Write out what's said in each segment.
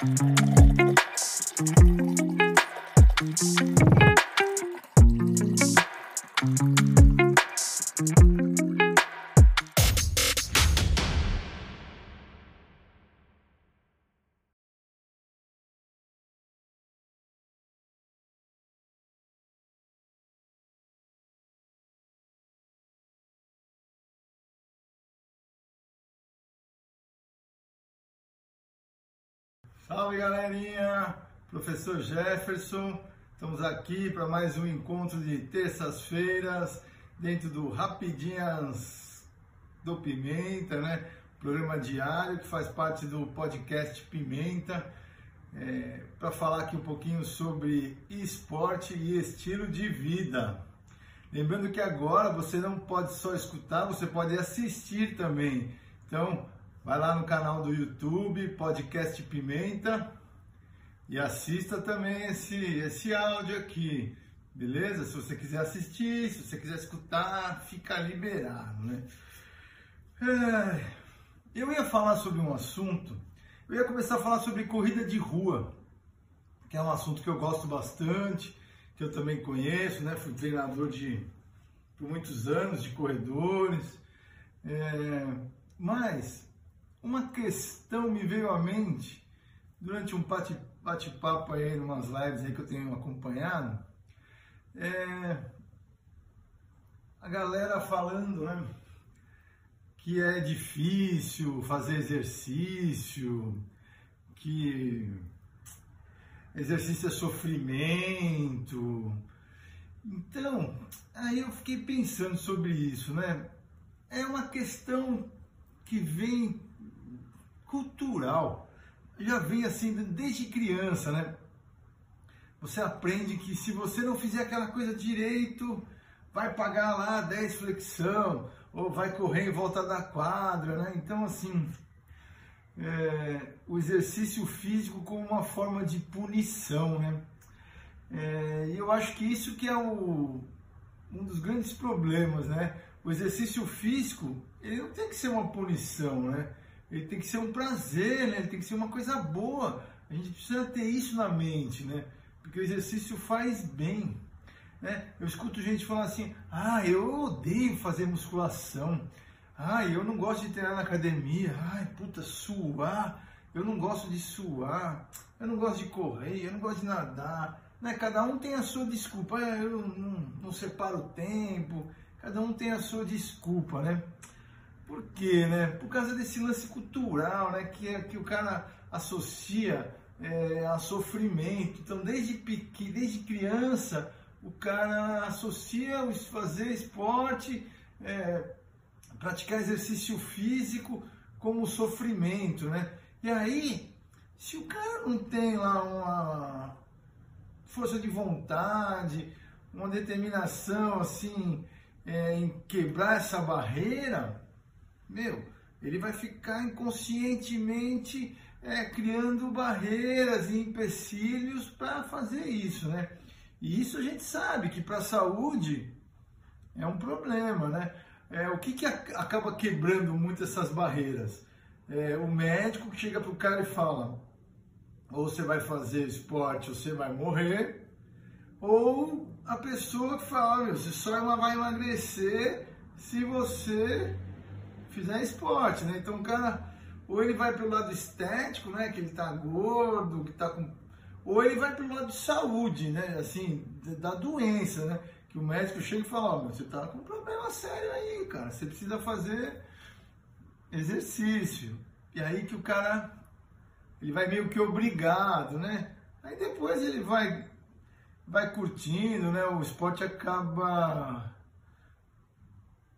Thank you. Salve galerinha, professor Jefferson, estamos aqui para mais um encontro de terças-feiras dentro do Rapidinhas do Pimenta, né? Programa diário que faz parte do podcast Pimenta, é, para falar aqui um pouquinho sobre esporte e estilo de vida. Lembrando que agora você não pode só escutar, você pode assistir também. Então, Vai lá no canal do YouTube, Podcast Pimenta, e assista também esse, esse áudio aqui, beleza? Se você quiser assistir, se você quiser escutar, fica liberado, né? É, eu ia falar sobre um assunto, eu ia começar a falar sobre corrida de rua, que é um assunto que eu gosto bastante, que eu também conheço, né? Fui treinador de por muitos anos de corredores, é, mas uma questão me veio à mente durante um bate-papo aí, umas lives aí que eu tenho acompanhado. É, a galera falando, né? Que é difícil fazer exercício, que exercício é sofrimento. Então, aí eu fiquei pensando sobre isso, né? É uma questão que vem cultural. Já vem assim desde criança, né? Você aprende que se você não fizer aquela coisa direito, vai pagar lá 10 flexão, ou vai correr em volta da quadra, né? Então, assim, é, o exercício físico como uma forma de punição, né? É, e eu acho que isso que é o, um dos grandes problemas, né? O exercício físico, ele não tem que ser uma punição, né? Ele tem que ser um prazer, né? Ele tem que ser uma coisa boa. A gente precisa ter isso na mente, né? Porque o exercício faz bem. Né? Eu escuto gente falar assim: ah, eu odeio fazer musculação. Ah, eu não gosto de treinar na academia. Ai, puta, suar. Eu não gosto de suar. Eu não gosto de correr. Eu não gosto de nadar. Né? Cada um tem a sua desculpa. Ah, eu não, não separo o tempo. Cada um tem a sua desculpa, né? Por quê, né? Por causa desse lance cultural, né? Que, é, que o cara associa é, a sofrimento. Então, desde, desde criança, o cara associa o fazer esporte, é, praticar exercício físico como sofrimento, né? E aí, se o cara não tem lá uma força de vontade, uma determinação assim é, em quebrar essa barreira, meu, ele vai ficar inconscientemente é, criando barreiras e empecilhos para fazer isso, né? E isso a gente sabe que para a saúde é um problema, né? É, o que, que acaba quebrando muito essas barreiras? É, o médico que chega para o cara e fala: ou você vai fazer esporte ou você vai morrer, ou a pessoa que fala: você só vai emagrecer se você fizer esporte, né? Então o cara, ou ele vai pelo lado estético, né? Que ele tá gordo, que tá com. Ou ele vai pelo lado de saúde, né? Assim, da doença, né? Que o médico chega e fala, ó, oh, você tá com um problema sério aí, cara. Você precisa fazer exercício. E aí que o cara ele vai meio que obrigado, né? Aí depois ele vai vai curtindo, né? O esporte acaba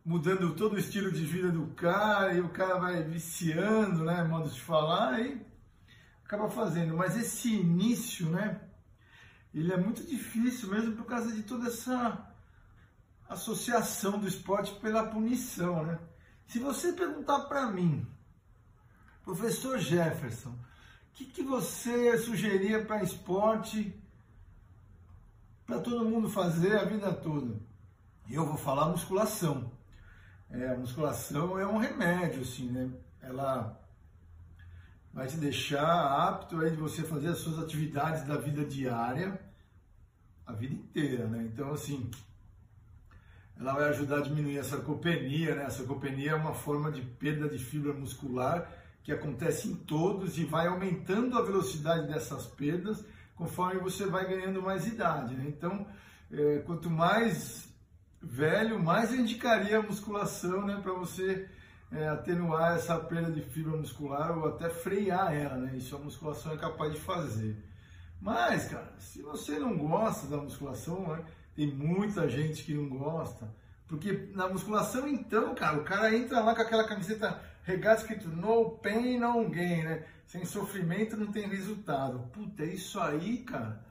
mudando todo o estilo de vida do cara e o cara vai viciando, né, modo de falar e acaba fazendo. Mas esse início, né, ele é muito difícil mesmo por causa de toda essa associação do esporte pela punição, né? Se você perguntar para mim, professor Jefferson, o que, que você sugeria para esporte para todo mundo fazer a vida toda? Eu vou falar musculação. É, a musculação é um remédio, assim, né? Ela, vai te deixar apto aí de você fazer as suas atividades da vida diária a vida inteira, né? Então, assim, ela vai ajudar a diminuir a sarcopenia, né? A sarcopenia é uma forma de perda de fibra muscular que acontece em todos e vai aumentando a velocidade dessas perdas conforme você vai ganhando mais idade, né? Então, é, quanto mais velho, mais indicaria a musculação, né? Para você é, atenuar essa perda de fibra muscular ou até frear ela, né? Isso a musculação é capaz de fazer. Mas, cara, se você não gosta da musculação, né? tem muita gente que não gosta, porque na musculação, então, cara, o cara entra lá com aquela camiseta regata escrito no pain, no gain, né? Sem sofrimento não tem resultado. Puta, é isso aí, cara.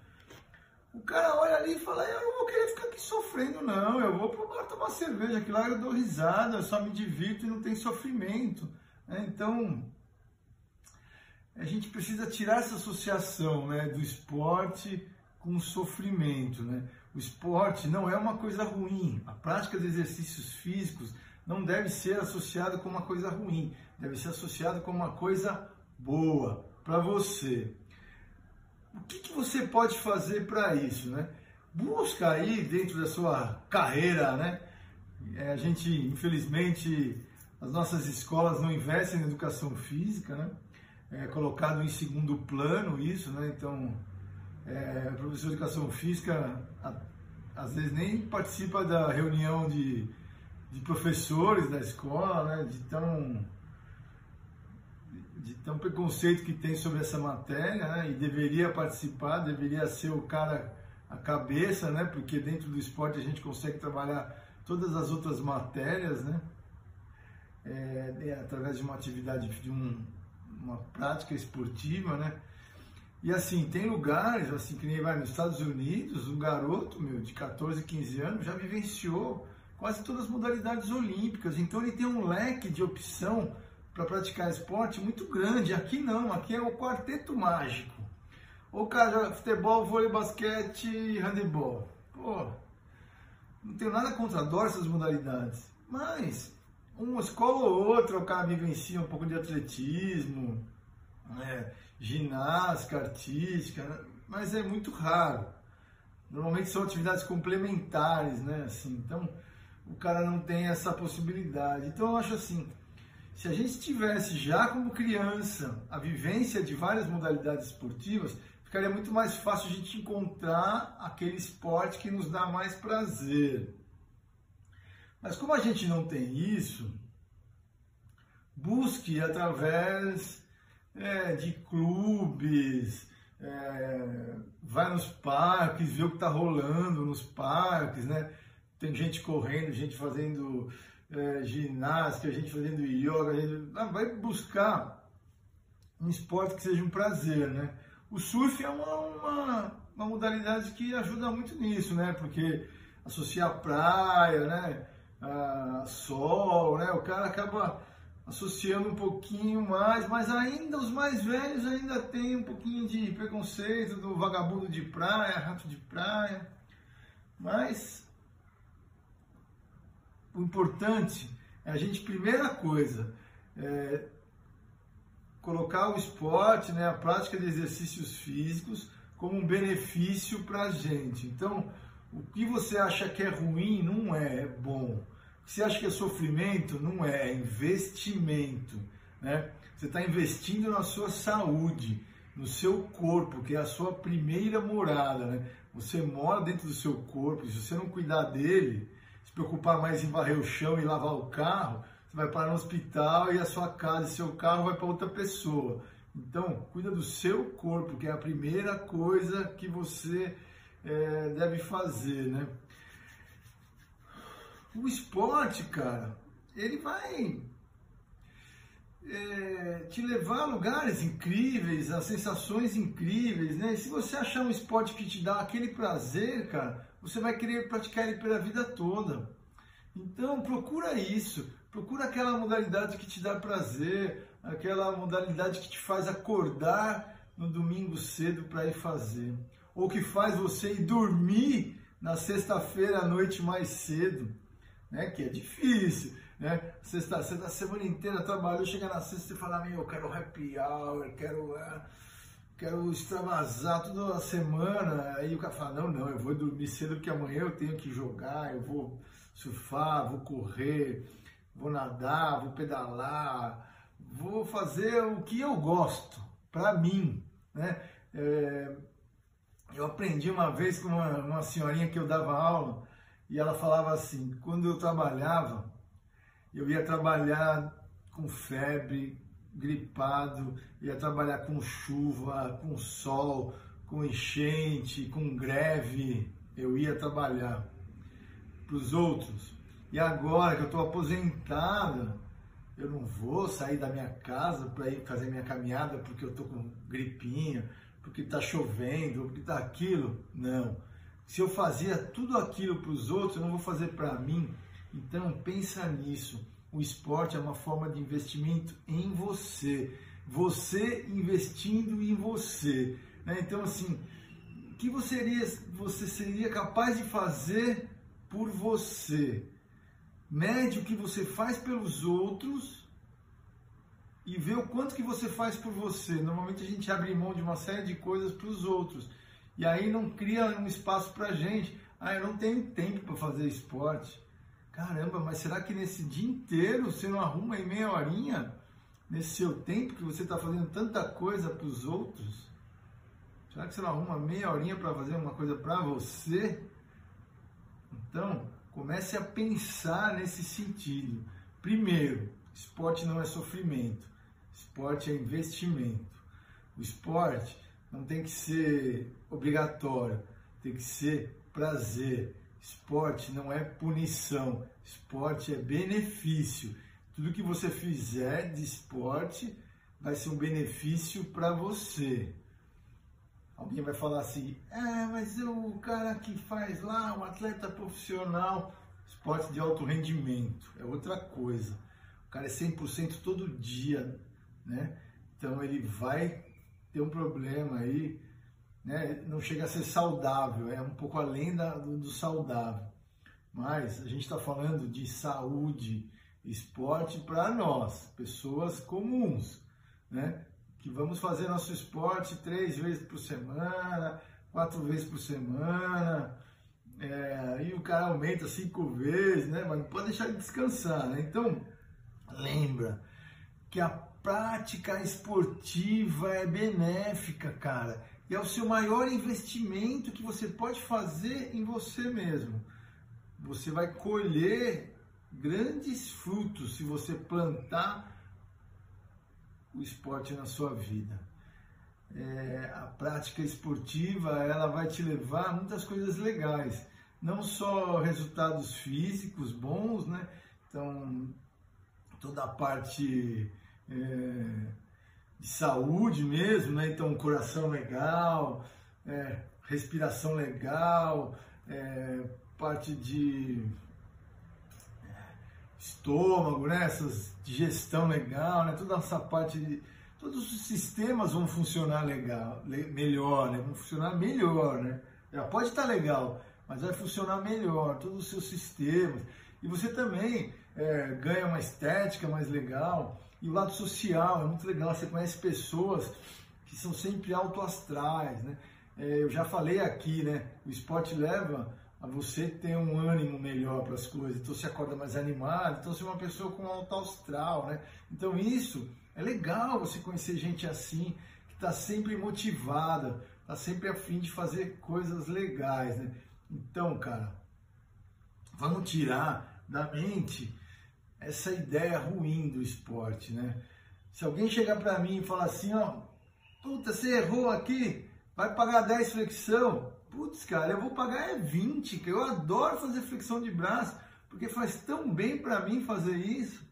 O cara olha ali e fala, eu não vou querer ficar aqui sofrendo, não. Eu vou pro bar tomar cerveja, que lá eu dou risada, eu só me divirto e não tem sofrimento. Né? Então, a gente precisa tirar essa associação né, do esporte com o sofrimento. Né? O esporte não é uma coisa ruim. A prática de exercícios físicos não deve ser associada com uma coisa ruim. Deve ser associada com uma coisa boa para você. O que, que você pode fazer para isso? Né? Busca aí dentro da sua carreira, né? É, a gente, infelizmente, as nossas escolas não investem em educação física, né? é, colocado em segundo plano isso, né? Então, é, o professor de educação física a, às vezes nem participa da reunião de, de professores da escola, né? De tão de tão preconceito que tem sobre essa matéria, né? E deveria participar, deveria ser o cara a cabeça, né? Porque dentro do esporte a gente consegue trabalhar todas as outras matérias, né? É, é através de uma atividade de um uma prática esportiva, né? E assim, tem lugares, assim, que nem vai nos Estados Unidos, um garoto, meu, de 14, 15 anos, já vivenciou quase todas as modalidades olímpicas, então ele tem um leque de opção para praticar esporte muito grande. Aqui não, aqui é o quarteto mágico. Ou cara, futebol, vôlei, basquete, handebol. Pô, não tenho nada contra, adoro essas modalidades. Mas uma escola ou outra o cara vivencia um pouco de atletismo, né, ginástica, artística, né, mas é muito raro. Normalmente são atividades complementares, né? Assim, então o cara não tem essa possibilidade. Então eu acho assim, se a gente tivesse já como criança a vivência de várias modalidades esportivas, ficaria muito mais fácil a gente encontrar aquele esporte que nos dá mais prazer. Mas como a gente não tem isso, busque através é, de clubes, é, vai nos parques, vê o que está rolando nos parques, né? Tem gente correndo, gente fazendo é, ginástica, gente fazendo yoga, gente... Ah, vai buscar um esporte que seja um prazer, né? O surf é uma, uma, uma modalidade que ajuda muito nisso, né? Porque associa a praia, né? ah, sol, né? O cara acaba associando um pouquinho mais, mas ainda os mais velhos ainda tem um pouquinho de preconceito do vagabundo de praia, rato de praia. Mas o importante é a gente, primeira coisa, é, colocar o esporte, né, a prática de exercícios físicos como um benefício para a gente. Então, o que você acha que é ruim não é, bom. O que você acha que é sofrimento não é, é investimento. Né? Você está investindo na sua saúde, no seu corpo, que é a sua primeira morada. Né? Você mora dentro do seu corpo, se você não cuidar dele, se preocupar mais em varrer o chão e lavar o carro, você vai parar no hospital e a sua casa e seu carro vai para outra pessoa. Então, cuida do seu corpo, que é a primeira coisa que você é, deve fazer, né? O esporte, cara, ele vai é, te levar a lugares incríveis, a sensações incríveis, né? E se você achar um esporte que te dá aquele prazer, cara, você vai querer praticar ele pela vida toda. Então, procura isso. Procura aquela modalidade que te dá prazer, aquela modalidade que te faz acordar no domingo cedo para ir fazer ou que faz você ir dormir na sexta-feira à noite mais cedo, né? Que é difícil, né? sexta, sexta, a semana inteira trabalhou, chega na sexta e fala, meu, eu quero happy hour, quero, uh, quero extravasar toda a semana. Aí o cara fala, não, não, eu vou dormir cedo porque amanhã eu tenho que jogar, eu vou surfar, vou correr, vou nadar, vou pedalar, vou fazer o que eu gosto, para mim, né? É, eu aprendi uma vez com uma, uma senhorinha que eu dava aula e ela falava assim: quando eu trabalhava, eu ia trabalhar com febre, gripado, ia trabalhar com chuva, com sol, com enchente, com greve, eu ia trabalhar para os outros. E agora que eu estou aposentada, eu não vou sair da minha casa para ir fazer minha caminhada porque eu estou com gripinha, porque está chovendo, porque está aquilo. Não. Se eu fazia tudo aquilo para os outros, eu não vou fazer para mim. Então pensa nisso. O esporte é uma forma de investimento em você. Você investindo em você. Né? Então assim, o que você seria, você seria capaz de fazer por você? Mede o que você faz pelos outros e vê o quanto que você faz por você. Normalmente a gente abre mão de uma série de coisas para os outros e aí não cria um espaço para a gente. Ah, eu não tenho tempo para fazer esporte. Caramba, mas será que nesse dia inteiro você não arruma em meia horinha nesse seu tempo que você está fazendo tanta coisa para os outros? Será que você não arruma meia horinha para fazer uma coisa para você? Então, Comece a pensar nesse sentido. Primeiro, esporte não é sofrimento, esporte é investimento. O esporte não tem que ser obrigatório, tem que ser prazer. Esporte não é punição, esporte é benefício. Tudo que você fizer de esporte vai ser um benefício para você. Alguém vai falar assim, é, mas o cara que faz lá, um atleta profissional, esporte de alto rendimento, é outra coisa. O cara é 100% todo dia, né? Então ele vai ter um problema aí, né? Não chega a ser saudável, é um pouco além da, do, do saudável. Mas a gente está falando de saúde, esporte para nós, pessoas comuns, né? que vamos fazer nosso esporte três vezes por semana, quatro vezes por semana, é, e o cara aumenta cinco vezes, né? Mas não pode deixar de descansar, né? Então, lembra que a prática esportiva é benéfica, cara. E é o seu maior investimento que você pode fazer em você mesmo. Você vai colher grandes frutos se você plantar o esporte na sua vida. É, a prática esportiva ela vai te levar a muitas coisas legais, não só resultados físicos bons, né? Então toda a parte é, de saúde mesmo, né? Então coração legal, é, respiração legal, é, parte de estômago, né? Essas digestão legal, né? Toda essa parte de todos os sistemas vão funcionar legal, melhor, né? Vão funcionar melhor, né? Já pode estar legal, mas vai funcionar melhor, todos os seus sistemas. E você também é, ganha uma estética mais legal. E o lado social é muito legal. Você conhece pessoas que são sempre autoastrais, né? É, eu já falei aqui, né? O esporte leva a você ter um ânimo melhor para as coisas, então você acorda mais animado, então você é uma pessoa com alto astral, né? Então isso é legal você conhecer gente assim, que está sempre motivada, está sempre a fim de fazer coisas legais, né? Então, cara, vamos tirar da mente essa ideia ruim do esporte, né? Se alguém chegar para mim e falar assim, ó, puta, você errou aqui, vai pagar 10 flexão, Putz, cara, eu vou pagar é 20, que eu adoro fazer flexão de braço, porque faz tão bem para mim fazer isso.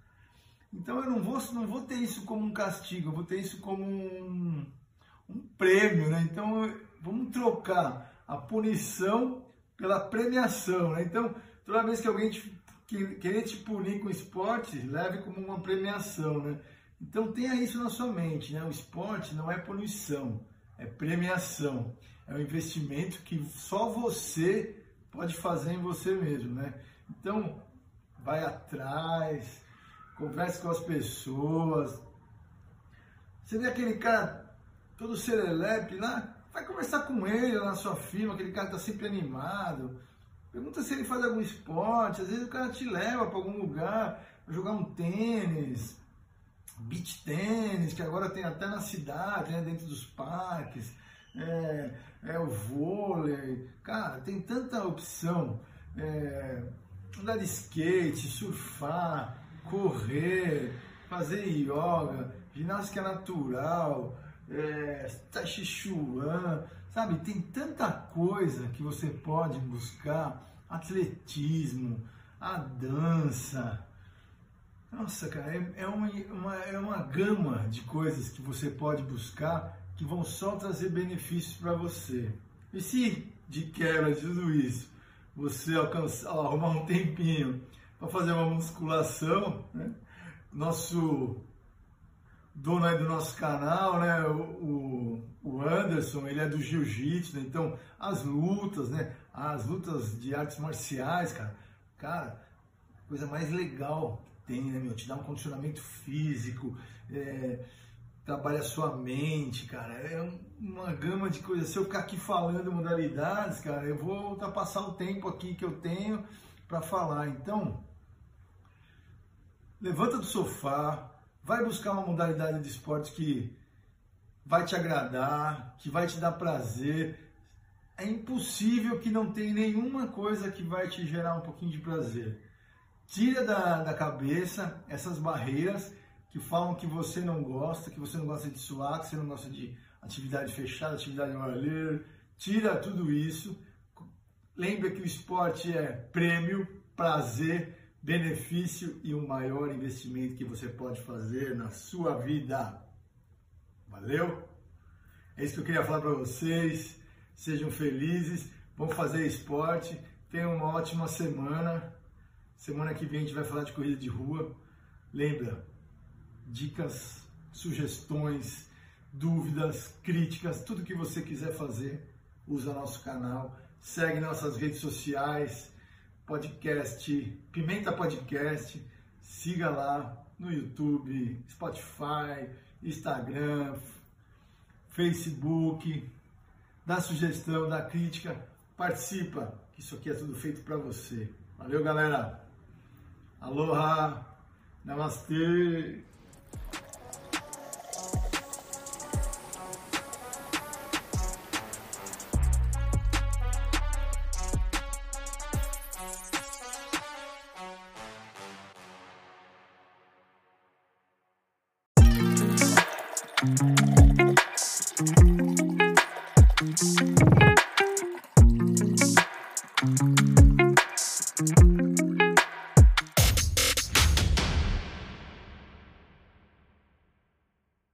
Então eu não vou, não vou ter isso como um castigo, eu vou ter isso como um, um prêmio, né? Então vamos trocar a punição pela premiação, né? Então toda vez que alguém te, que, querer te punir com esporte, leve como uma premiação, né? Então tenha isso na sua mente, né? O esporte não é punição, é premiação é um investimento que só você pode fazer em você mesmo, né? Então, vai atrás, converse com as pessoas. Você vê aquele cara todo serelepe lá, vai conversar com ele lá na sua firma, aquele cara tá sempre animado. Pergunta se ele faz algum esporte, às vezes o cara te leva para algum lugar, jogar um tênis, beach tênis, que agora tem até na cidade, né, dentro dos parques, é, é o vôlei, cara, tem tanta opção. É, andar de skate, surfar, correr, fazer yoga, ginástica natural, é, sabe? Tem tanta coisa que você pode buscar, atletismo, a dança. Nossa, cara, é, é uma, uma, é uma gama de coisas que você pode buscar que vão só trazer benefícios para você. E se de quebra de tudo isso você arrumar um tempinho para fazer uma musculação, né? nosso dono aí do nosso canal, né, o, o Anderson, ele é do jiu-jitsu, né? então as lutas, né, as lutas de artes marciais, cara, cara, coisa mais legal que tem, né, meu, te dá um condicionamento físico, é, trabalha a sua mente, cara, é uma gama de coisas, se eu ficar aqui falando modalidades, cara, eu vou ultrapassar o tempo aqui que eu tenho para falar, então, levanta do sofá, vai buscar uma modalidade de esporte que vai te agradar, que vai te dar prazer. É impossível que não tenha nenhuma coisa que vai te gerar um pouquinho de prazer. Tira da, da cabeça essas barreiras que falam que você não gosta, que você não gosta de suar, que você não gosta de atividade fechada, atividade ao ar livre. Tira tudo isso. Lembra que o esporte é prêmio, prazer benefício e o maior investimento que você pode fazer na sua vida. Valeu? É isso que eu queria falar para vocês. Sejam felizes, vão fazer esporte, tenham uma ótima semana. Semana que vem a gente vai falar de corrida de rua. Lembra, dicas, sugestões, dúvidas, críticas, tudo que você quiser fazer, usa nosso canal, segue nossas redes sociais podcast Pimenta Podcast. Siga lá no YouTube, Spotify, Instagram, Facebook. Dá sugestão, dá crítica, participa, que isso aqui é tudo feito para você. Valeu, galera. Aloha, namastê.